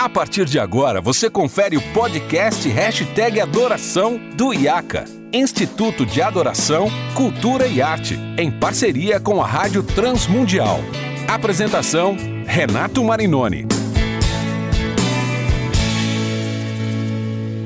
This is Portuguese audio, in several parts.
A partir de agora, você confere o podcast Hashtag Adoração do IACA, Instituto de Adoração, Cultura e Arte, em parceria com a Rádio Transmundial. Apresentação, Renato Marinoni.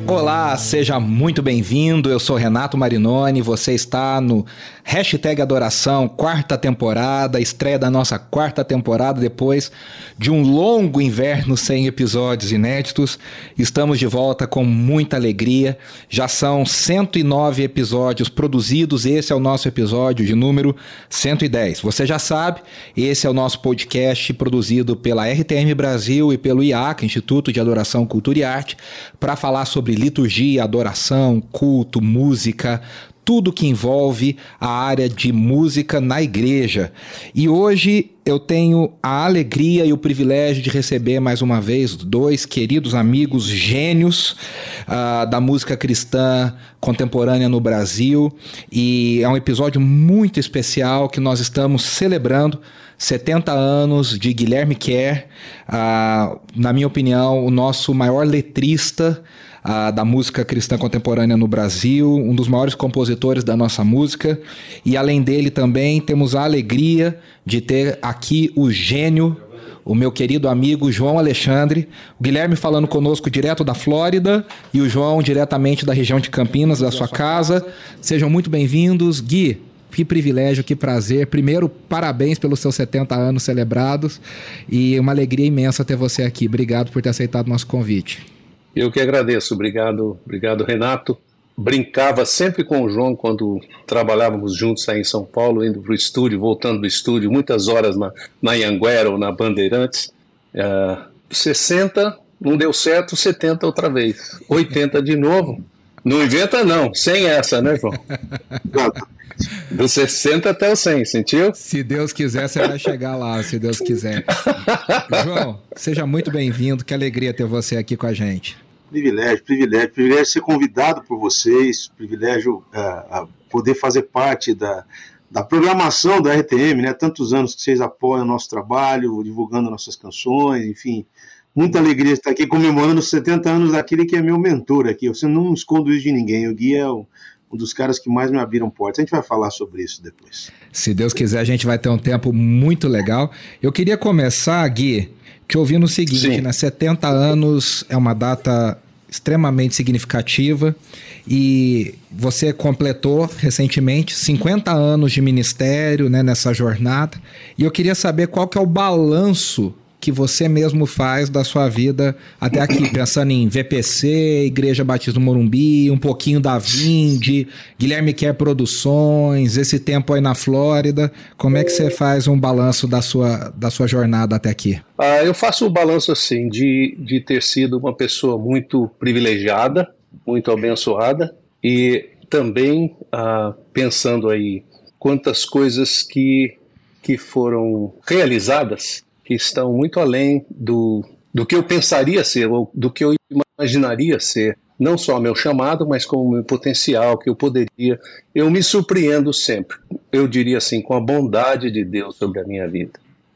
Olá, seja muito bem-vindo. Eu sou Renato Marinoni. Você está no Hashtag Adoração, quarta temporada, estreia da nossa quarta temporada depois de um longo inverno sem episódios inéditos. Estamos de volta com muita alegria. Já são 109 episódios produzidos. Esse é o nosso episódio de número 110. Você já sabe, esse é o nosso podcast produzido pela RTM Brasil e pelo IAC, Instituto de Adoração, Cultura e Arte, para falar sobre liturgia, adoração, culto, música, tudo que envolve a área de música na igreja. E hoje eu tenho a alegria e o privilégio de receber mais uma vez dois queridos amigos gênios uh, da música cristã contemporânea no Brasil. E é um episódio muito especial que nós estamos celebrando 70 anos de Guilherme Kerr, uh, na minha opinião, o nosso maior letrista uh, da música cristã contemporânea no Brasil, um dos maiores compositores da nossa música. E além dele também temos a alegria de ter aqui o gênio o meu querido amigo João Alexandre, o Guilherme falando conosco direto da Flórida e o João diretamente da região de Campinas, da sua casa. Sejam muito bem-vindos. Gui, que privilégio, que prazer. Primeiro, parabéns pelos seus 70 anos celebrados e uma alegria imensa ter você aqui. Obrigado por ter aceitado nosso convite. Eu que agradeço, obrigado, obrigado Renato. Brincava sempre com o João quando trabalhávamos juntos aí em São Paulo, indo para o estúdio, voltando do estúdio, muitas horas na, na Anguera ou na Bandeirantes. Uh, 60 não deu certo, 70 outra vez, 80 de novo. Não inventa não, sem essa, né, João? Do 60 até o 100, sentiu? Se Deus quiser, você vai chegar lá, se Deus quiser. João, seja muito bem-vindo, que alegria ter você aqui com a gente. Privilégio, privilégio, privilégio ser convidado por vocês, privilégio uh, poder fazer parte da, da programação da RTM, né? Tantos anos que vocês apoiam o nosso trabalho, divulgando nossas canções, enfim. Muita alegria estar aqui comemorando os 70 anos daquele que é meu mentor aqui. Eu não escondo isso de ninguém. O Gui é um, um dos caras que mais me abriram portas. A gente vai falar sobre isso depois. Se Deus quiser, a gente vai ter um tempo muito legal. Eu queria começar, Gui, te ouvindo o seguinte, Sim. né? 70 anos é uma data extremamente significativa e você completou recentemente 50 anos de ministério né, nessa jornada e eu queria saber qual que é o balanço que você mesmo faz da sua vida até aqui, pensando em VPC, Igreja Batista do Morumbi, um pouquinho da Vinde, Guilherme Quer Produções, esse tempo aí na Flórida. Como é que você faz um balanço da sua, da sua jornada até aqui? Ah, eu faço o um balanço assim, de, de ter sido uma pessoa muito privilegiada, muito abençoada e também ah, pensando aí quantas coisas que, que foram realizadas que estão muito além do, do que eu pensaria ser, ou do que eu imaginaria ser. Não só meu chamado, mas como meu potencial, que eu poderia. Eu me surpreendo sempre, eu diria assim, com a bondade de Deus sobre a minha vida.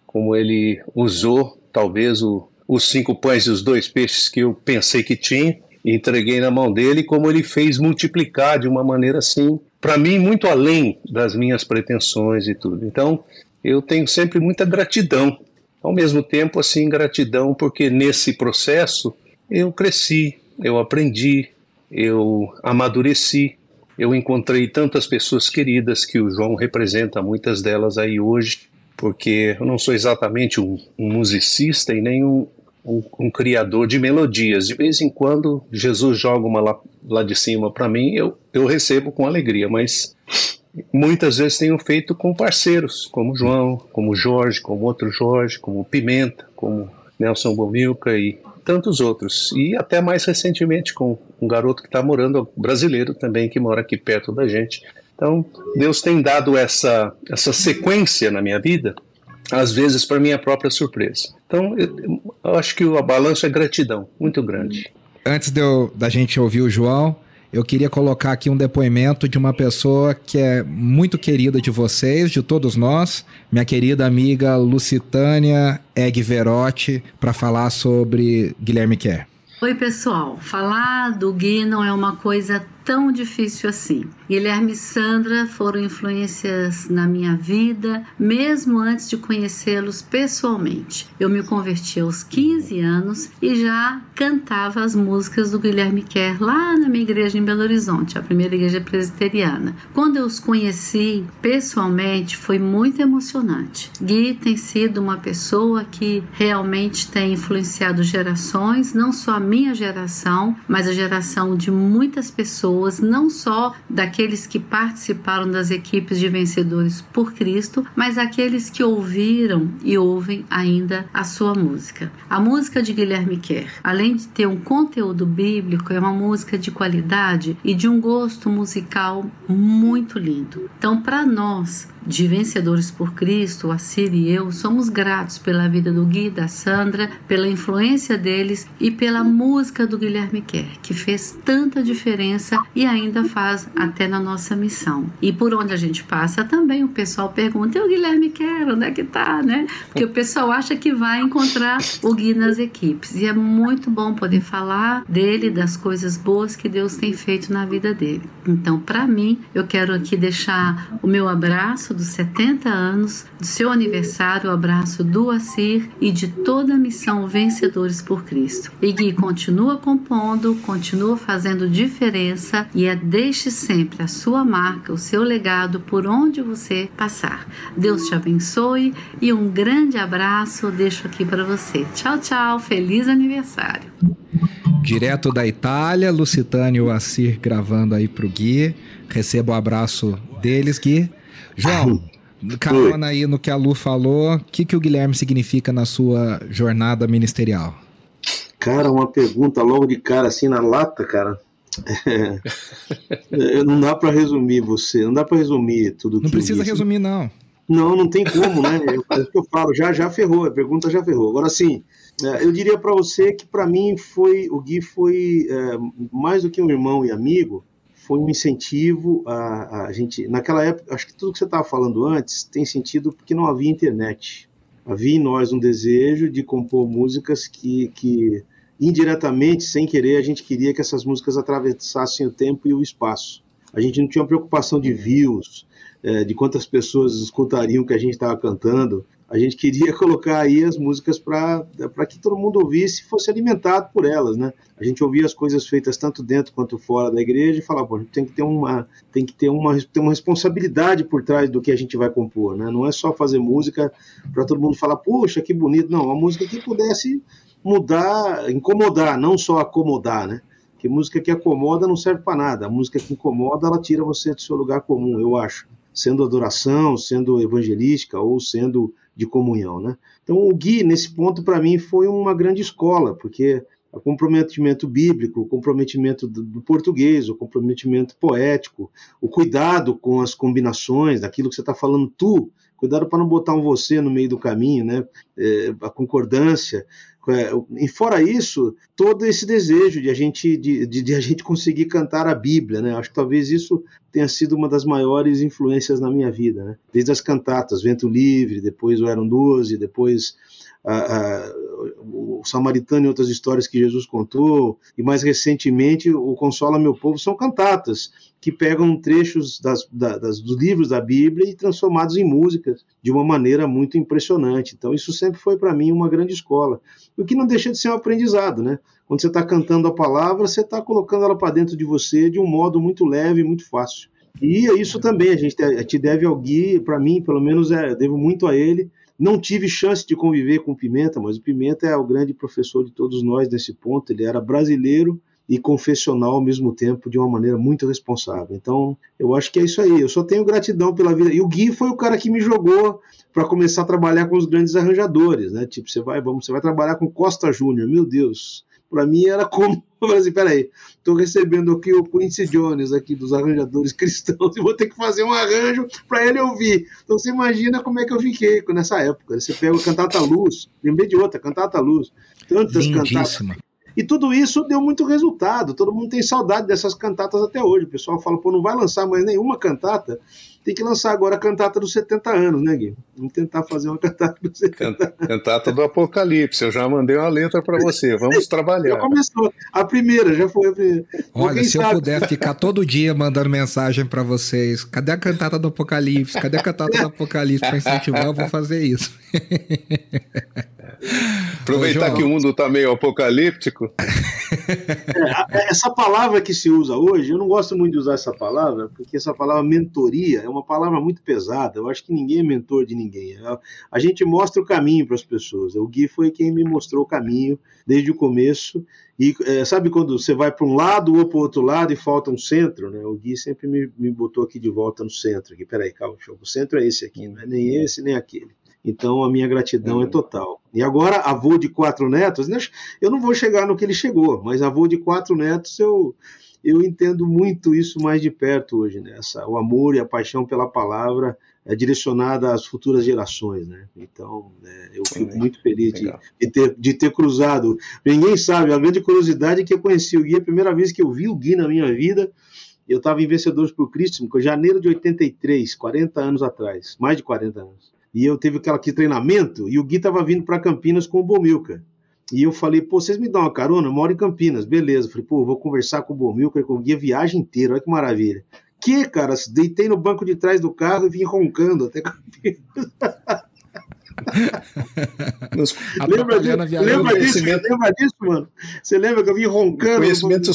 Como Ele usou, talvez, o, os cinco pães e os dois peixes que eu pensei que tinha, entreguei na mão dele, como ele fez multiplicar de uma maneira assim, para mim, muito além das minhas pretensões e tudo. Então, eu tenho sempre muita gratidão ao mesmo tempo, assim, gratidão, porque nesse processo eu cresci, eu aprendi, eu amadureci, eu encontrei tantas pessoas queridas que o João representa, muitas delas aí hoje, porque eu não sou exatamente um, um musicista e nem um, um, um, criador de melodias. De vez em quando, Jesus joga uma lá, lá de cima para mim, eu, eu recebo com alegria, mas muitas vezes tenho feito com parceiros, como João, como Jorge, como outro Jorge, como Pimenta, como Nelson Bomilca e tantos outros. E até mais recentemente com um garoto que está morando, brasileiro também, que mora aqui perto da gente. Então, Deus tem dado essa, essa sequência na minha vida, às vezes para minha própria surpresa. Então, eu, eu acho que o balanço é gratidão, muito grande. Antes eu, da gente ouvir o João, eu queria colocar aqui um depoimento de uma pessoa que é muito querida de vocês, de todos nós, minha querida amiga Lucitânia Egg Verotti, para falar sobre Guilherme Kerr. Oi, pessoal. Falar do Gui não é uma coisa tão difícil assim. Guilherme e Sandra foram influências na minha vida, mesmo antes de conhecê-los pessoalmente. Eu me converti aos 15 anos e já cantava as músicas do Guilherme Kerr lá na minha igreja em Belo Horizonte, a primeira igreja presbiteriana. Quando eu os conheci pessoalmente, foi muito emocionante. Gui tem sido uma pessoa que realmente tem influenciado gerações, não só a minha geração, mas a geração de muitas pessoas não só daqueles que participaram das equipes de vencedores por Cristo, mas aqueles que ouviram e ouvem ainda a sua música. A música de Guilherme Kerr, além de ter um conteúdo bíblico, é uma música de qualidade e de um gosto musical muito lindo. Então, para nós, de Vencedores por Cristo, a Cir e eu somos gratos pela vida do Gui da Sandra, pela influência deles e pela música do Guilherme Kerr, que fez tanta diferença e ainda faz até na nossa missão. E por onde a gente passa também o pessoal pergunta: e o Guilherme Kerr, onde é que tá, né? Porque o pessoal acha que vai encontrar o Gui nas equipes. E é muito bom poder falar dele, das coisas boas que Deus tem feito na vida dele. Então, para mim, eu quero aqui deixar o meu abraço dos 70 anos, do seu aniversário, o abraço do Assir e de toda a missão Vencedores por Cristo. E Gui continua compondo, continua fazendo diferença e é deixe sempre a sua marca, o seu legado por onde você passar. Deus te abençoe e um grande abraço deixo aqui para você. Tchau, tchau, feliz aniversário. Direto da Itália, Lucitânio Assir gravando aí pro Gui. Recebo o abraço deles, Gui. João, carona aí no que a Lu falou, o que, que o Guilherme significa na sua jornada ministerial? Cara, uma pergunta logo de cara, assim, na lata, cara. É, não dá para resumir você, não dá para resumir tudo. Não precisa resumir, não. Não, não tem como, né? É que eu falo, já, já ferrou, a pergunta já ferrou. Agora, sim, é, eu diria para você que para mim foi, o Gui foi é, mais do que um irmão e amigo, foi um incentivo a, a gente. Naquela época, acho que tudo que você estava falando antes tem sentido porque não havia internet. Havia em nós um desejo de compor músicas que, que indiretamente, sem querer, a gente queria que essas músicas atravessassem o tempo e o espaço. A gente não tinha preocupação de views, é, de quantas pessoas escutariam o que a gente estava cantando a gente queria colocar aí as músicas para que todo mundo ouvisse e fosse alimentado por elas, né? A gente ouvia as coisas feitas tanto dentro quanto fora da igreja e falava, a gente tem que ter uma tem que ter uma, ter uma responsabilidade por trás do que a gente vai compor, né? Não é só fazer música para todo mundo falar, puxa, que bonito, não, uma música que pudesse mudar, incomodar, não só acomodar, né? Que música que acomoda não serve para nada, a música que incomoda, ela tira você do seu lugar comum, eu acho. Sendo adoração, sendo evangelística ou sendo de comunhão, né? Então o Gui nesse ponto para mim foi uma grande escola, porque o comprometimento bíblico, o comprometimento do, do, português, o comprometimento poético, o cuidado com as combinações, daquilo que você está falando tu, cuidado para não botar um você no meio do caminho, né? É, a concordância, é, e fora isso, todo esse desejo de a gente de, de, de, a gente conseguir cantar a Bíblia, né? Acho que talvez isso tenha sido uma das maiores influências na minha vida, né? Desde as cantatas, Vento Livre, depois o Eram Doze, depois o Samaritano e outras histórias que Jesus contou, e mais recentemente o Consola Meu Povo, são cantatas que pegam trechos das, das, dos livros da Bíblia e transformados em músicas de uma maneira muito impressionante. Então, isso sempre foi para mim uma grande escola. O que não deixa de ser um aprendizado, né? Quando você está cantando a palavra, você está colocando ela para dentro de você de um modo muito leve muito fácil. E é isso também, a gente te deve ao Gui, para mim, pelo menos, é, devo muito a ele. Não tive chance de conviver com o Pimenta, mas o Pimenta é o grande professor de todos nós nesse ponto. Ele era brasileiro, e confessional ao mesmo tempo de uma maneira muito responsável. Então, eu acho que é isso aí. Eu só tenho gratidão pela vida. E o Gui foi o cara que me jogou para começar a trabalhar com os grandes arranjadores, né? Tipo, você vai, vamos, você vai trabalhar com Costa Júnior. Meu Deus. Para mim era como, assim, peraí, estou recebendo aqui o Quincy Jones aqui dos arranjadores cristãos e vou ter que fazer um arranjo para ele ouvir. Então você imagina como é que eu fiquei nessa época. Você pega o Cantata Luz, lembrei de outra, Cantata Luz, tantas Lindíssima. cantatas E tudo isso deu muito resultado. Todo mundo tem saudade dessas cantatas até hoje. O pessoal fala, pô, não vai lançar mais nenhuma cantata tem que lançar agora a cantata dos 70 anos, né, Gui? Vamos tentar fazer uma cantata dos 70 anos. Cantata do Apocalipse, eu já mandei uma letra para você, vamos trabalhar. Já começou, a primeira, já foi a primeira. Olha, se sabe? eu puder ficar todo dia mandando mensagem para vocês, cadê a cantata do Apocalipse? Cadê a cantata do Apocalipse para incentivar? Eu vou fazer isso. Aproveitar Ô, que o mundo está meio apocalíptico. É, essa palavra que se usa hoje, eu não gosto muito de usar essa palavra, porque essa palavra mentoria é uma palavra muito pesada. Eu acho que ninguém é mentor de ninguém. A gente mostra o caminho para as pessoas. O Gui foi quem me mostrou o caminho desde o começo. E é, sabe quando você vai para um lado ou para o outro lado e falta um centro? Né? O Gui sempre me, me botou aqui de volta no centro. Aqui. Peraí, calma, o centro é esse aqui, não é nem esse nem aquele. Então a minha gratidão é uhum. total. E agora, avô de quatro netos, né? eu não vou chegar no que ele chegou, mas avô de quatro netos, eu, eu entendo muito isso mais de perto hoje, né? Essa, o amor e a paixão pela palavra é direcionada às futuras gerações, né? Então, é, eu fico muito feliz de, de, ter, de ter cruzado. Ninguém sabe, a grande curiosidade é que eu conheci o Gui, a primeira vez que eu vi o Gui na minha vida, eu estava em Vencedores por Cristo, em janeiro de 83, 40 anos atrás, mais de 40 anos e eu teve aquela que treinamento, e o Gui estava vindo para Campinas com o Bomilca. E eu falei, pô, vocês me dão uma carona? Eu moro em Campinas, beleza. Eu falei, pô, vou conversar com o Bomilca e com o Gui a viagem inteira, olha que maravilha. Que, cara, deitei no banco de trás do carro e vim roncando até Campinas. lembra, disso, lembra, disso, lembra disso, mano? Você lembra que eu vim roncando? Conhecimento,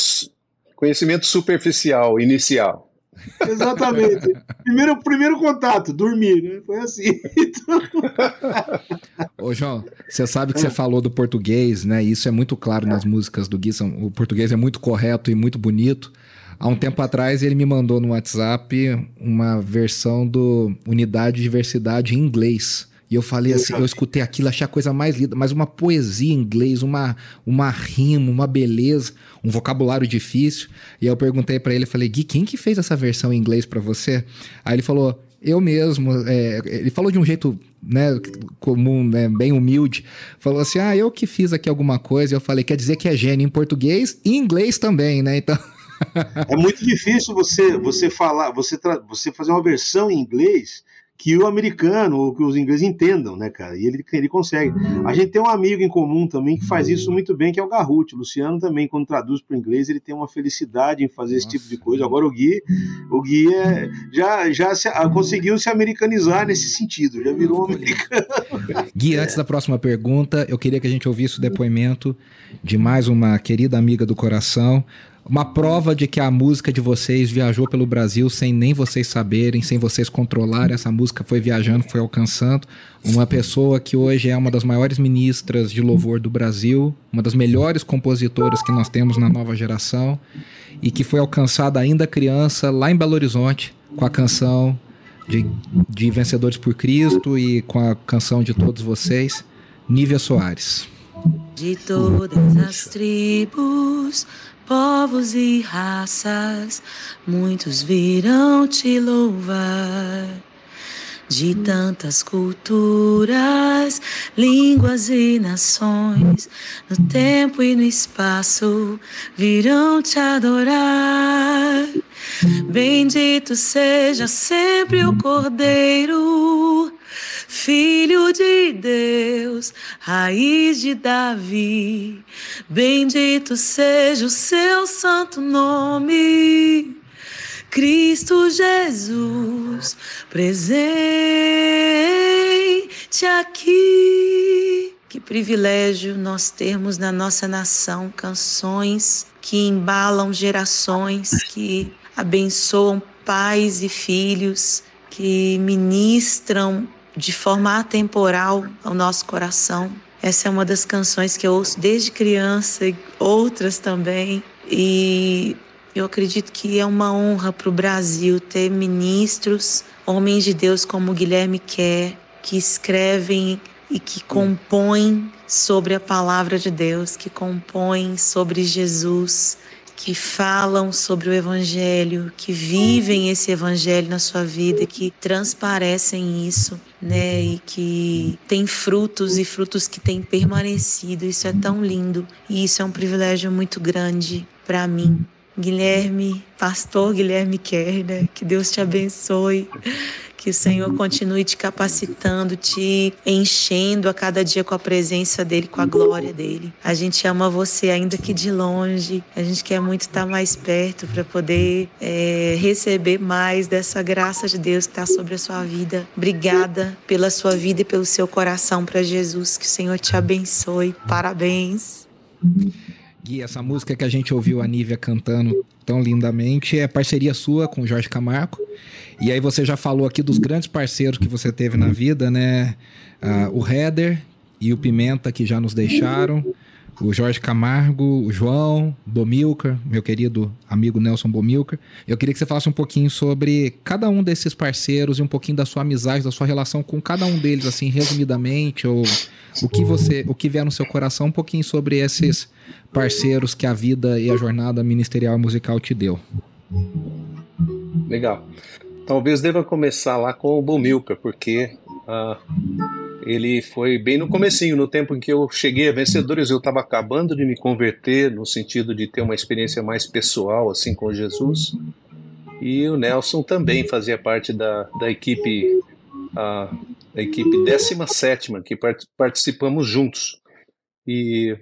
conhecimento superficial, inicial. Exatamente. primeiro, primeiro contato, dormir, né? Foi assim. Então... Ô, João, você sabe que você falou do português, né? Isso é muito claro nas músicas do Gui. O português é muito correto e muito bonito. Há um tempo atrás ele me mandou no WhatsApp uma versão do Unidade e Diversidade em inglês. E eu falei assim, eu escutei aquilo, achei a coisa mais linda, mas uma poesia em inglês, uma, uma rima, uma beleza, um vocabulário difícil. E eu perguntei para ele, falei, Gui, quem que fez essa versão em inglês para você? Aí ele falou, eu mesmo. É, ele falou de um jeito né, comum, né, bem humilde. Falou assim: ah, eu que fiz aqui alguma coisa. Eu falei: quer dizer que é gênio em português e inglês também, né? Então. é muito difícil você, você falar, você, você fazer uma versão em inglês que o americano ou que os ingleses entendam, né, cara? E ele, ele consegue. A gente tem um amigo em comum também que faz isso muito bem, que é o Garruti. O Luciano também, quando traduz para o inglês, ele tem uma felicidade em fazer esse tipo de coisa. Agora o Gui, o Gui é, já, já se, conseguiu se americanizar nesse sentido, já virou um americano. Gui, antes da próxima pergunta, eu queria que a gente ouvisse o depoimento de mais uma querida amiga do coração, uma prova de que a música de vocês viajou pelo Brasil sem nem vocês saberem, sem vocês controlarem. Essa música foi viajando, foi alcançando. Uma pessoa que hoje é uma das maiores ministras de louvor do Brasil, uma das melhores compositoras que nós temos na nova geração e que foi alcançada ainda criança lá em Belo Horizonte com a canção de, de Vencedores por Cristo e com a canção de todos vocês, Nívia Soares. De todas as tribos povos e raças, muitos virão te louvar. De tantas culturas, línguas e nações, no tempo e no espaço virão te adorar. Bendito seja sempre o Cordeiro Filho de Deus, raiz de Davi, bendito seja o seu santo nome. Cristo Jesus, presente aqui. Que privilégio nós termos na nossa nação canções que embalam gerações, que abençoam pais e filhos, que ministram de forma atemporal ao nosso coração. Essa é uma das canções que eu ouço desde criança e outras também. E eu acredito que é uma honra para o Brasil ter ministros, homens de Deus como Guilherme Kerr, que escrevem e que compõem sobre a palavra de Deus, que compõem sobre Jesus, que falam sobre o Evangelho, que vivem esse Evangelho na sua vida, que transparecem isso, né? E que tem frutos e frutos que têm permanecido. Isso é tão lindo e isso é um privilégio muito grande para mim. Guilherme, pastor Guilherme Kerner, que Deus te abençoe, que o Senhor continue te capacitando, te enchendo a cada dia com a presença dele, com a glória dele. A gente ama você ainda que de longe, a gente quer muito estar mais perto para poder é, receber mais dessa graça de Deus que está sobre a sua vida. Obrigada pela sua vida e pelo seu coração para Jesus. Que o Senhor te abençoe. Parabéns. Gui, essa música que a gente ouviu a Nívia cantando tão lindamente é parceria sua com Jorge Camargo. E aí você já falou aqui dos grandes parceiros que você teve na vida, né? Uh, o Heather e o Pimenta que já nos deixaram o Jorge Camargo, o João Bomilcar, meu querido amigo Nelson Bomilcar. Eu queria que você falasse um pouquinho sobre cada um desses parceiros e um pouquinho da sua amizade, da sua relação com cada um deles, assim, resumidamente, ou o que você, o que vier no seu coração, um pouquinho sobre esses parceiros que a vida e a jornada ministerial e musical te deu. Legal. Talvez deva começar lá com o Bomilcar, porque uh, ele foi bem no comecinho, no tempo em que eu cheguei a Vencedores, eu estava acabando de me converter, no sentido de ter uma experiência mais pessoal, assim, com Jesus. E o Nelson também fazia parte da, da equipe, a, a equipe 17 que part, participamos juntos. E,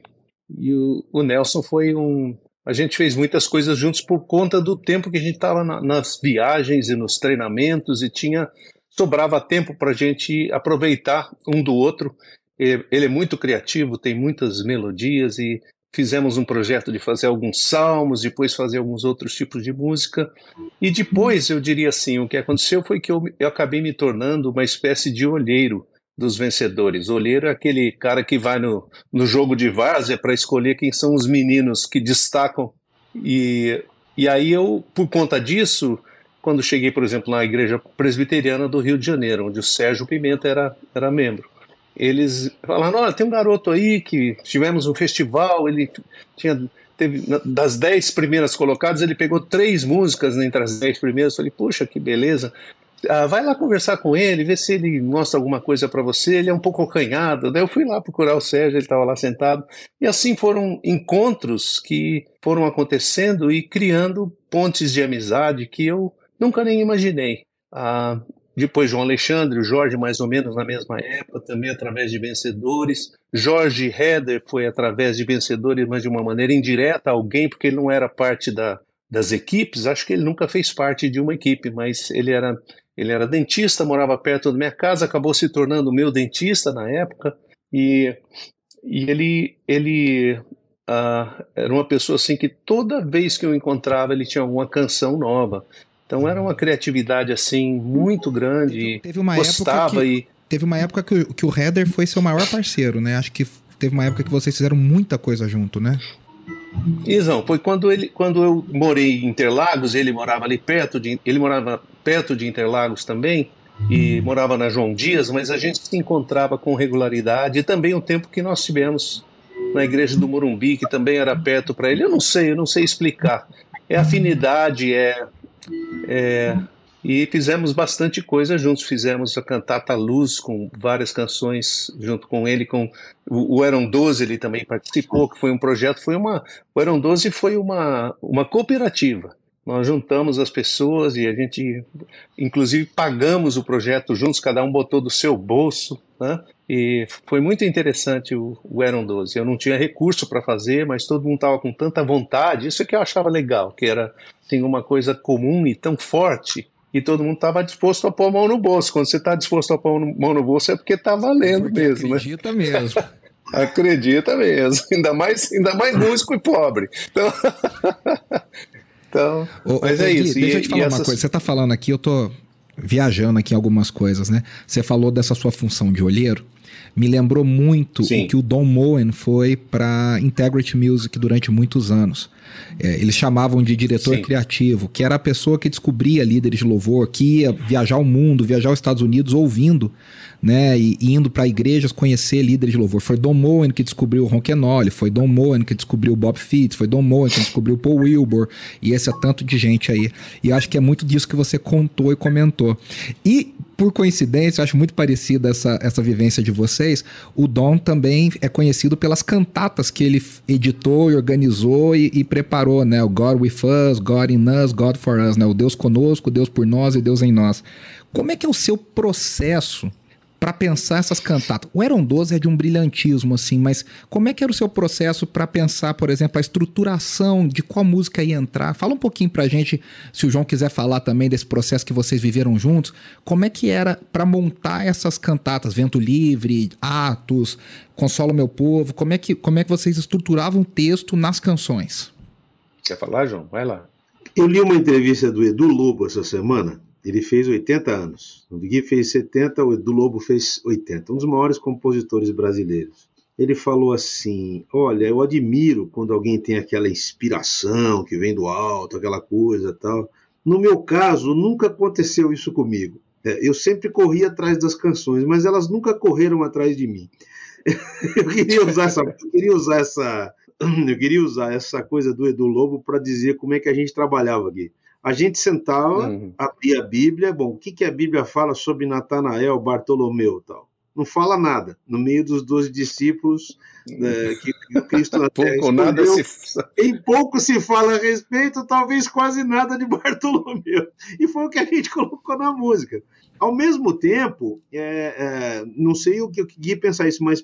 e o, o, Nelson foi um... A gente fez muitas coisas juntos por conta do tempo que a gente estava na, nas viagens e nos treinamentos e tinha sobrava tempo para a gente aproveitar um do outro. Ele é muito criativo, tem muitas melodias e fizemos um projeto de fazer alguns salmos, depois fazer alguns outros tipos de música. E depois, eu diria assim, o que aconteceu foi que eu, eu acabei me tornando uma espécie de olheiro dos vencedores. Olheiro é aquele cara que vai no, no jogo de várzea para escolher quem são os meninos que destacam. E, e aí eu, por conta disso, quando cheguei, por exemplo, na igreja presbiteriana do Rio de Janeiro, onde o Sérgio Pimenta era, era membro. Eles falaram: olha, tem um garoto aí que tivemos um festival, ele tinha. Teve, das dez primeiras colocadas, ele pegou três músicas entre as dez primeiras. Falei, puxa, que beleza. Ah, vai lá conversar com ele, ver se ele mostra alguma coisa para você. Ele é um pouco acanhado. Daí eu fui lá procurar o Sérgio, ele estava lá sentado. E assim foram encontros que foram acontecendo e criando pontes de amizade que eu Nunca nem imaginei. Ah, depois João Alexandre, o Jorge mais ou menos na mesma época, também através de vencedores. Jorge Heder foi através de vencedores, mas de uma maneira indireta, alguém, porque ele não era parte da, das equipes, acho que ele nunca fez parte de uma equipe, mas ele era, ele era dentista, morava perto da minha casa, acabou se tornando meu dentista na época, e, e ele, ele uh, era uma pessoa assim que toda vez que eu encontrava ele tinha alguma canção nova. Então era uma criatividade assim muito grande. Teve uma gostava época que, e teve uma época que, que o Header foi seu maior parceiro, né? Acho que teve uma época que vocês fizeram muita coisa junto, né? Isão, foi quando ele, quando eu morei em Interlagos, ele morava ali perto de, ele morava perto de Interlagos também e morava na João Dias, mas a gente se encontrava com regularidade e também o tempo que nós tivemos na igreja do Morumbi, que também era perto para ele. Eu não sei, eu não sei explicar. É afinidade, é é, e fizemos bastante coisa juntos. Fizemos a cantata Luz com várias canções junto com ele, com o Eram 12 ele também participou, que foi um projeto, foi uma o Eram 12 foi uma uma cooperativa. Nós juntamos as pessoas e a gente, inclusive, pagamos o projeto juntos, cada um botou do seu bolso, né? E foi muito interessante o, o Eram 12. Eu não tinha recurso para fazer, mas todo mundo estava com tanta vontade. Isso é que eu achava legal, que era tem uma coisa comum e tão forte e todo mundo estava disposto a pôr a mão no bolso. Quando você está disposto a pôr a mão no bolso é porque está valendo porque mesmo, acredita né? Acredita mesmo. acredita mesmo. Ainda mais, ainda mais músico e pobre. Então, então, ô, mas é Gui, isso. Deixa e, eu te falar uma essas... coisa. Você está falando aqui, eu tô viajando aqui em algumas coisas, né? Você falou dessa sua função de olheiro. Me lembrou muito Sim. o que o Don Moen foi para Integrity Music durante muitos anos. É, eles chamavam de diretor Sim. criativo, que era a pessoa que descobria líderes de louvor, que ia viajar o mundo, viajar aos Estados Unidos ouvindo, né, e, e indo para igrejas conhecer líderes de louvor. Foi Don Moen que descobriu o Ronquenoli, foi Don Moen que descobriu o Bob Fitts, foi Don Moen que descobriu o Paul Wilbur, e esse é tanto de gente aí. E acho que é muito disso que você contou e comentou. E por coincidência, eu acho muito parecida essa, essa vivência de vocês. O Dom também é conhecido pelas cantatas que ele editou e organizou e, e, preparou, né? O God with us, God in us, God for us, né? O Deus conosco, Deus por nós e Deus em nós. Como é que é o seu processo para pensar essas cantatas? O Eram 12 é de um brilhantismo, assim, mas como é que era o seu processo para pensar, por exemplo, a estruturação de qual música ia entrar? Fala um pouquinho pra gente, se o João quiser falar também desse processo que vocês viveram juntos, como é que era para montar essas cantatas, Vento Livre, Atos, Consola o Meu Povo, como é que, como é que vocês estruturavam o texto nas canções? Quer falar, João? Vai lá. Eu li uma entrevista do Edu Lobo essa semana, ele fez 80 anos. O Gui fez 70, o Edu Lobo fez 80. Um dos maiores compositores brasileiros. Ele falou assim: Olha, eu admiro quando alguém tem aquela inspiração que vem do alto, aquela coisa tal. No meu caso, nunca aconteceu isso comigo. É, eu sempre corri atrás das canções, mas elas nunca correram atrás de mim. eu queria usar essa, eu queria usar essa, eu queria usar essa coisa do Edu Lobo para dizer como é que a gente trabalhava aqui. A gente sentava, uhum. abria a Bíblia, bom, o que, que a Bíblia fala sobre Natanael, Bartolomeu tal? Não fala nada. No meio dos doze discípulos né, que, que Cristo na Terra pouco, nada se... em pouco se fala a respeito, talvez quase nada de Bartolomeu. E foi o que a gente colocou na música. Ao mesmo tempo, é, é, não sei o que o Gui pensar isso, mas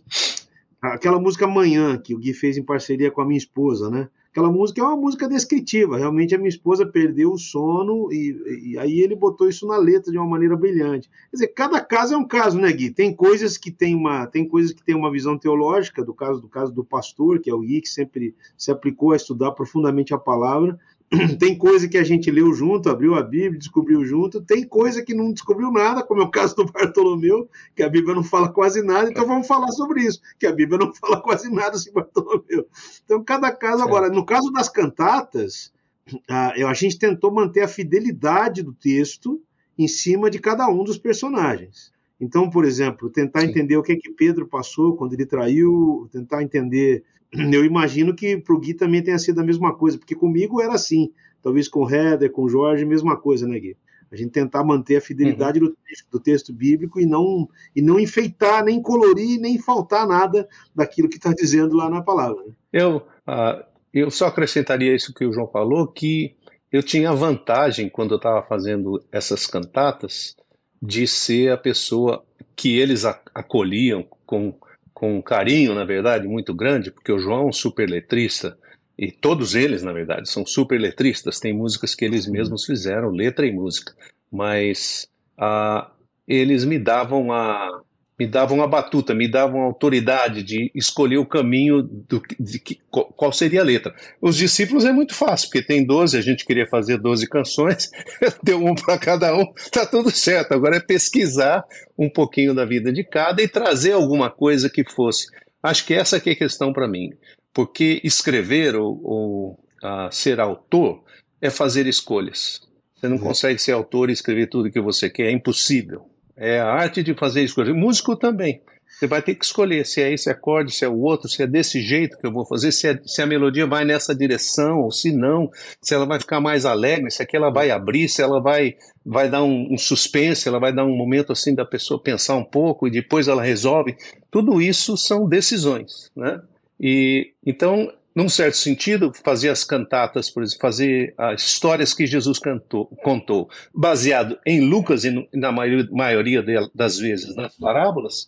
aquela música Manhã, que o Gui fez em parceria com a minha esposa, né? Aquela música é uma música descritiva. Realmente a minha esposa perdeu o sono e, e, aí ele botou isso na letra de uma maneira brilhante. Quer dizer, cada caso é um caso, né, Gui? Tem coisas que tem uma, tem coisas que tem uma visão teológica, do caso do caso do pastor, que é o Gui, que sempre se aplicou a estudar profundamente a palavra. tem coisa que a gente leu junto, abriu a Bíblia, descobriu junto, tem coisa que não descobriu nada, como é o caso do Bartolomeu, que a Bíblia não fala quase nada, então vamos falar sobre isso, que a Bíblia não fala quase nada sobre Bartolomeu. Então, cada caso, agora, no caso das cantatas, a, a gente tentou manter a fidelidade do texto em cima de cada um dos personagens. Então, por exemplo, tentar Sim. entender o que é que Pedro passou quando ele traiu, tentar entender eu imagino que para o Gui também tenha sido a mesma coisa, porque comigo era assim. Talvez com o Heather, com o Jorge, mesma coisa, né, Gui? A gente tentar manter a fidelidade uhum. do, texto, do, texto, bíblico e não, e não enfeitar, nem colorir, nem faltar nada daquilo que está dizendo lá na palavra. Né? Eu, uh, eu só acrescentaria isso que o João falou, que eu tinha vantagem, quando eu estava fazendo essas cantatas, de ser a pessoa que eles acolhiam com com um carinho, na verdade, muito grande, porque o João é um super letrista, e todos eles, na verdade, são super letristas, tem músicas que eles mesmos fizeram, letra e música, mas ah, eles me davam a, me davam a batuta, me davam a autoridade de escolher o caminho do, de que, qual seria a letra. Os discípulos é muito fácil, porque tem 12, a gente queria fazer 12 canções, deu um para cada um, tá tudo certo. Agora é pesquisar um pouquinho da vida de cada e trazer alguma coisa que fosse. Acho que essa que é a questão para mim, porque escrever ou, ou uh, ser autor é fazer escolhas. Você não uhum. consegue ser autor e escrever tudo que você quer, é impossível. É a arte de fazer escolha. Músico também. Você vai ter que escolher se é esse acorde, se é o outro, se é desse jeito que eu vou fazer, se, é, se a melodia vai nessa direção ou se não, se ela vai ficar mais alegre, se aqui ela vai abrir, se ela vai, vai dar um, um suspense, ela vai dar um momento assim da pessoa pensar um pouco e depois ela resolve. Tudo isso são decisões, né? E então num certo sentido, fazer as cantatas, por exemplo, fazer as histórias que Jesus cantou, contou, baseado em Lucas e na maioria das vezes nas parábolas,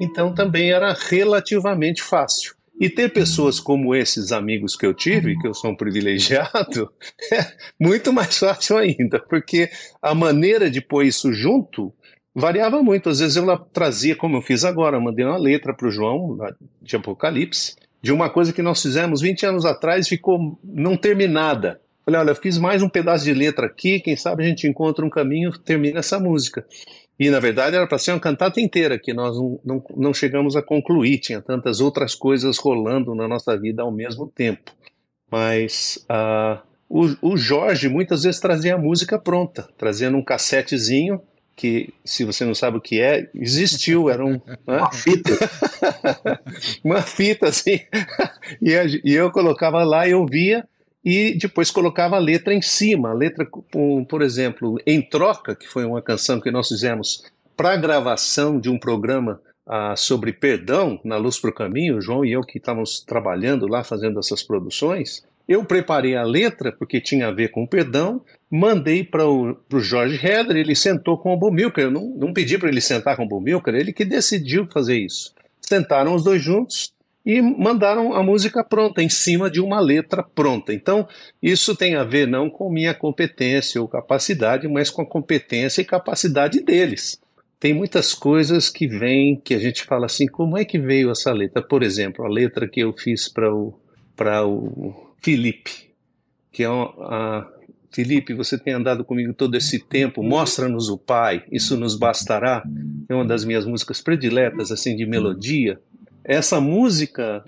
então também era relativamente fácil. E ter pessoas como esses amigos que eu tive, que eu sou um privilegiado, é muito mais fácil ainda, porque a maneira de pôr isso junto variava muito. Às vezes eu trazia, como eu fiz agora, mandei uma letra para o João, de Apocalipse, de uma coisa que nós fizemos 20 anos atrás ficou não terminada. Falei, olha, fiz mais um pedaço de letra aqui, quem sabe a gente encontra um caminho, termina essa música. E, na verdade, era para ser uma cantata inteira, que nós não, não, não, chegamos a concluir, tinha tantas outras coisas rolando na nossa vida ao mesmo tempo. Mas uh, o, o, Jorge muitas vezes trazia a música pronta, trazendo um cassetezinho, que, se você não sabe o que é, existiu, era um, uma fita. uma fita, assim. e, e eu colocava lá e ouvia, e depois colocava a letra em cima. A letra, por exemplo, Em Troca, que foi uma canção que nós fizemos para gravação de um programa ah, sobre perdão na Luz para o Caminho, o João e eu que estávamos trabalhando lá fazendo essas produções. Eu preparei a letra porque tinha a ver com perdão, mandei para o Jorge Heder, ele sentou com o Bumilcar. Eu não, não pedi para ele sentar com o Bumilcar, ele que decidiu fazer isso. Sentaram os dois juntos, e mandaram a música pronta, em cima de uma letra pronta. Então, isso tem a ver não com minha competência ou capacidade, mas com a competência e capacidade deles. Tem muitas coisas que vêm que a gente fala assim, como é que veio essa letra? Por exemplo, a letra que eu fiz para o, para o Felipe, que é a Felipe, você tem andado comigo todo esse tempo, mostra-nos o Pai, isso nos bastará. É uma das minhas músicas prediletas, assim, de melodia essa música,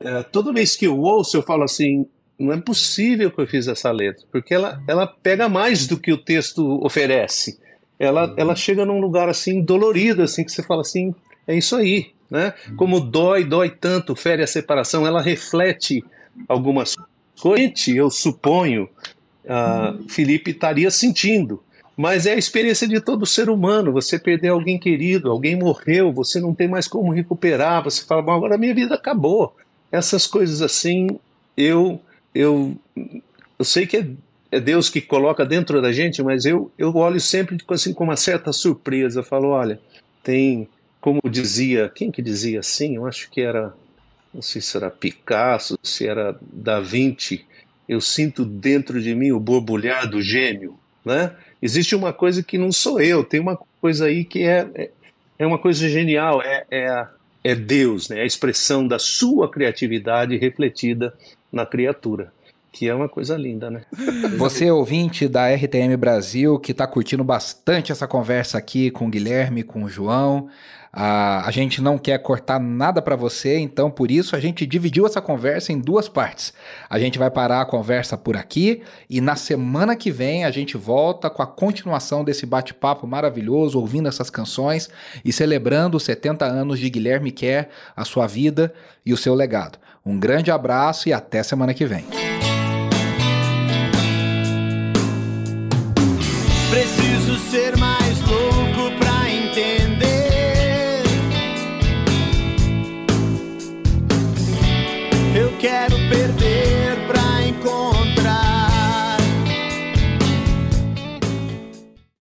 é, toda vez que eu ouço, eu falo assim: não é possível que eu fiz essa letra, porque ela, ela pega mais do que o texto oferece. Ela, ela chega num lugar assim dolorido, assim que você fala assim, é isso aí, né? Como dói, dói tanto, fere a separação, ela reflete algumas coisas. Eu suponho, uh, Felipe estaria sentindo mas é a experiência de todo ser humano. Você perder alguém querido, alguém morreu, você não tem mais como recuperar. Você fala, bom, agora minha vida acabou. Essas coisas assim, eu eu eu sei que é, é Deus que coloca dentro da gente, mas eu eu olho sempre assim com uma certa surpresa. Eu falo, olha, tem como dizia, quem que dizia assim? Eu acho que era não sei se era Picasso, se era Da Vinci. Eu sinto dentro de mim o borbulhar do gênio, né? existe uma coisa que não sou eu, tem uma coisa aí que é, é, é uma coisa genial, é, é, é Deus, né? a expressão da sua criatividade refletida na criatura que é uma coisa linda, né? Você, ouvinte da RTM Brasil, que está curtindo bastante essa conversa aqui com o Guilherme, com o João, a, a gente não quer cortar nada para você, então por isso a gente dividiu essa conversa em duas partes. A gente vai parar a conversa por aqui e na semana que vem a gente volta com a continuação desse bate-papo maravilhoso, ouvindo essas canções e celebrando os 70 anos de Guilherme Quer, a sua vida e o seu legado. Um grande abraço e até semana que vem. Preciso ser mais